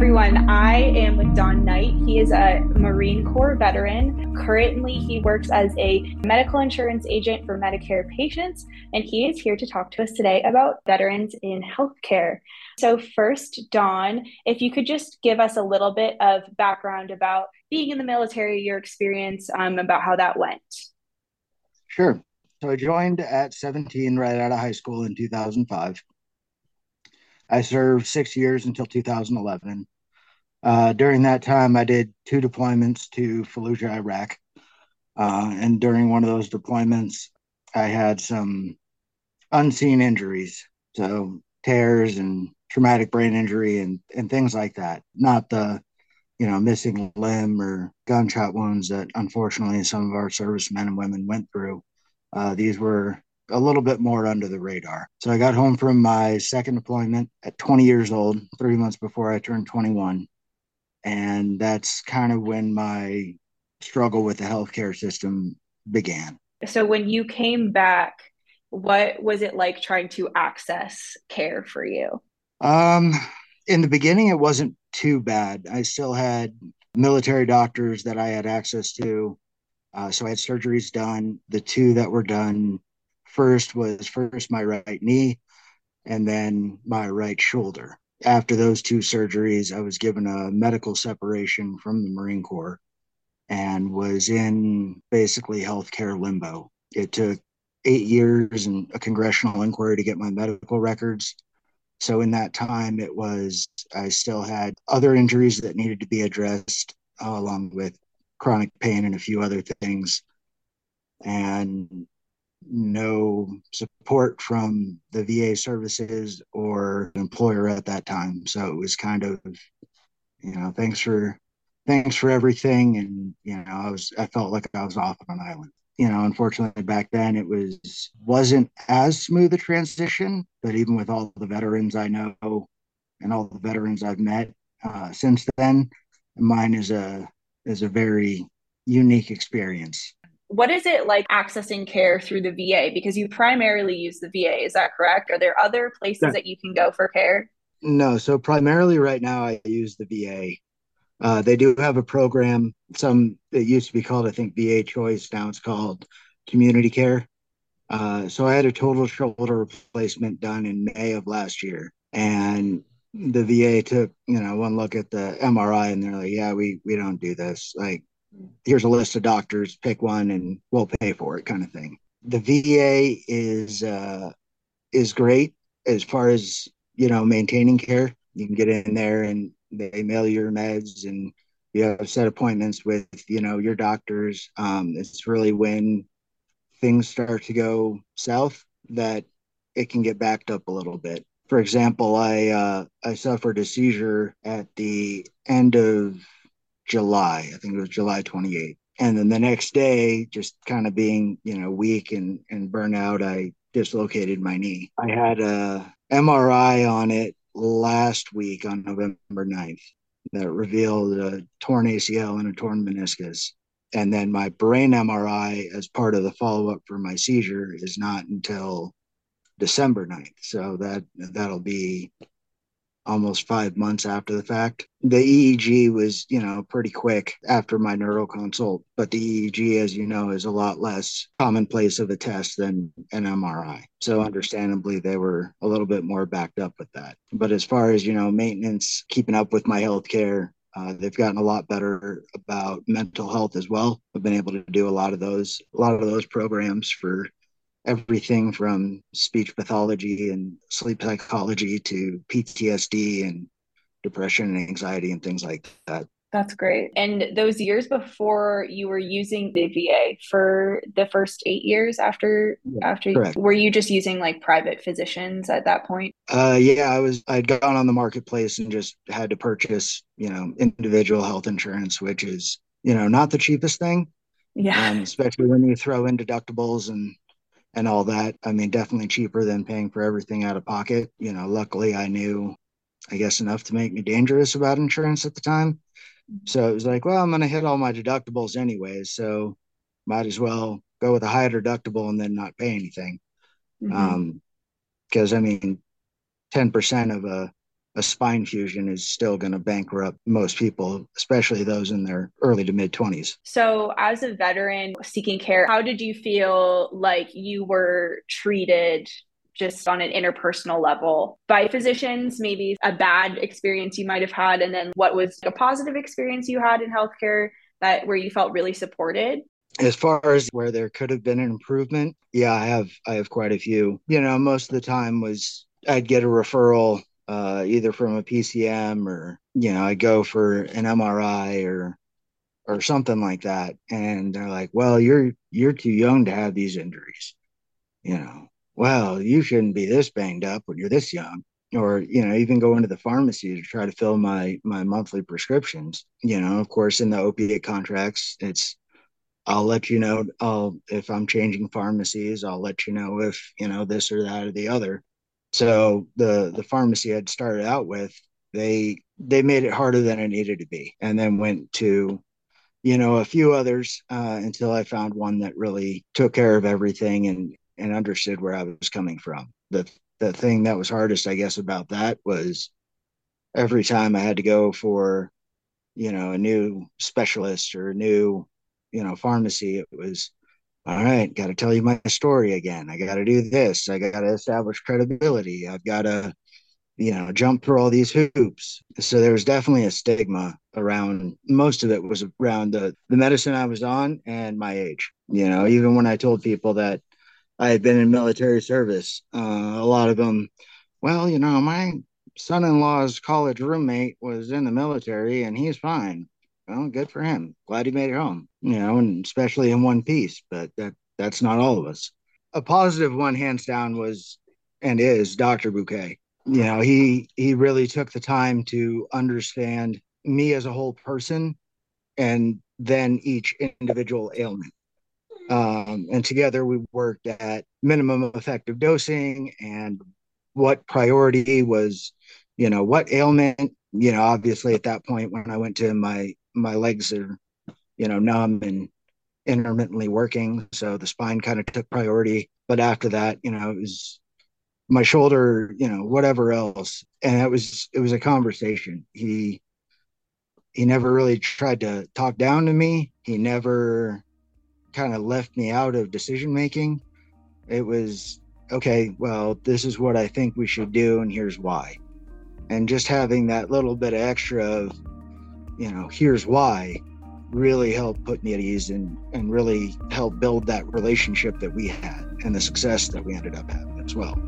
everyone. I am with Don Knight. He is a Marine Corps veteran. Currently, he works as a medical insurance agent for Medicare patients, and he is here to talk to us today about veterans in healthcare. So, first, Don, if you could just give us a little bit of background about being in the military, your experience, um, about how that went. Sure. So, I joined at 17 right out of high school in 2005. I served six years until 2011. Uh, during that time, I did two deployments to Fallujah, Iraq. Uh, and during one of those deployments, I had some unseen injuries. So, tears and traumatic brain injury and, and things like that. Not the, you know, missing limb or gunshot wounds that unfortunately some of our servicemen and women went through. Uh, these were a little bit more under the radar. So I got home from my second deployment at 20 years old, three months before I turned 21. And that's kind of when my struggle with the healthcare system began. So when you came back, what was it like trying to access care for you? Um, in the beginning, it wasn't too bad. I still had military doctors that I had access to. Uh, so I had surgeries done. The two that were done first was first my right knee and then my right shoulder. After those two surgeries, I was given a medical separation from the Marine Corps and was in basically healthcare limbo. It took eight years and a congressional inquiry to get my medical records. So, in that time, it was, I still had other injuries that needed to be addressed, uh, along with chronic pain and a few other things. And no support from the VA services or employer at that time. So it was kind of, you know, thanks for thanks for everything. And, you know, I was I felt like I was off on an island. You know, unfortunately back then it was wasn't as smooth a transition, but even with all the veterans I know and all the veterans I've met uh, since then, mine is a is a very unique experience what is it like accessing care through the VA? Because you primarily use the VA, is that correct? Are there other places yeah. that you can go for care? No, so primarily right now I use the VA. Uh, they do have a program. Some it used to be called, I think, VA Choice. Now it's called Community Care. Uh, so I had a total shoulder replacement done in May of last year, and the VA took you know one look at the MRI and they're like, yeah, we we don't do this. Like here's a list of doctors, pick one, and we'll pay for it, kind of thing. The VA is uh, is great as far as you know maintaining care. You can get in there and they mail your meds and you have set appointments with you know your doctors. Um, it's really when things start to go south that it can get backed up a little bit. For example, I uh, I suffered a seizure at the end of July. I think it was July 28th. And then the next day, just kind of being, you know, weak and, and burnout, I dislocated my knee. I had a MRI on it last week on November 9th that revealed a torn ACL and a torn meniscus. And then my brain MRI, as part of the follow up for my seizure, is not until December 9th. So that that'll be almost five months after the fact. The EEG was, you know, pretty quick after my neuro consult, but the EEG, as you know, is a lot less commonplace of a test than an MRI. So understandably, they were a little bit more backed up with that. But as far as, you know, maintenance, keeping up with my health care, uh, they've gotten a lot better about mental health as well. I've been able to do a lot of those, a lot of those programs for everything from speech pathology and sleep psychology to PTSD and depression and anxiety and things like that. That's great. And those years before you were using the VA for the first eight years after yeah, after correct. were you just using like private physicians at that point? Uh yeah, I was I'd gone on the marketplace and just had to purchase, you know, individual health insurance, which is, you know, not the cheapest thing. Yeah. Um, especially when you throw in deductibles and and all that. I mean, definitely cheaper than paying for everything out of pocket. You know, luckily I knew, I guess, enough to make me dangerous about insurance at the time. So it was like, well, I'm going to hit all my deductibles anyways. So might as well go with a high deductible and then not pay anything. Mm-hmm. Um, because I mean, 10% of a a spine fusion is still going to bankrupt most people, especially those in their early to mid 20s. So, as a veteran seeking care, how did you feel like you were treated just on an interpersonal level by physicians, maybe a bad experience you might have had, and then what was a positive experience you had in healthcare that where you felt really supported? As far as where there could have been an improvement, yeah, I have I have quite a few. You know, most of the time was I'd get a referral uh, either from a PCM or you know I go for an MRI or or something like that, and they're like, "Well, you're you're too young to have these injuries," you know. Well, you shouldn't be this banged up when you're this young, or you know, even go into the pharmacy to try to fill my my monthly prescriptions. You know, of course, in the opiate contracts, it's I'll let you know. I'll if I'm changing pharmacies, I'll let you know if you know this or that or the other so the the pharmacy I'd started out with, they they made it harder than it needed to be, and then went to, you know, a few others uh, until I found one that really took care of everything and and understood where I was coming from. The the thing that was hardest, I guess, about that was every time I had to go for, you know, a new specialist or a new, you know, pharmacy, it was all right, got to tell you my story again. I got to do this. I got to establish credibility. I've got to, you know, jump through all these hoops. So there was definitely a stigma around. Most of it was around the the medicine I was on and my age. You know, even when I told people that I had been in military service, uh, a lot of them, well, you know, my son-in-law's college roommate was in the military and he's fine well, good for him. Glad he made it home, you know, and especially in one piece, but that that's not all of us. A positive one, hands down, was and is Dr. Bouquet. You know, he he really took the time to understand me as a whole person and then each individual ailment. Um, and together we worked at minimum effective dosing and what priority was, you know, what ailment, you know, obviously at that point when I went to my my legs are, you know, numb and intermittently working. So the spine kind of took priority. But after that, you know, it was my shoulder, you know, whatever else. And it was it was a conversation. He he never really tried to talk down to me. He never kind of left me out of decision making. It was okay, well, this is what I think we should do, and here's why. And just having that little bit extra of you know, here's why really helped put me at ease and, and really help build that relationship that we had and the success that we ended up having as well.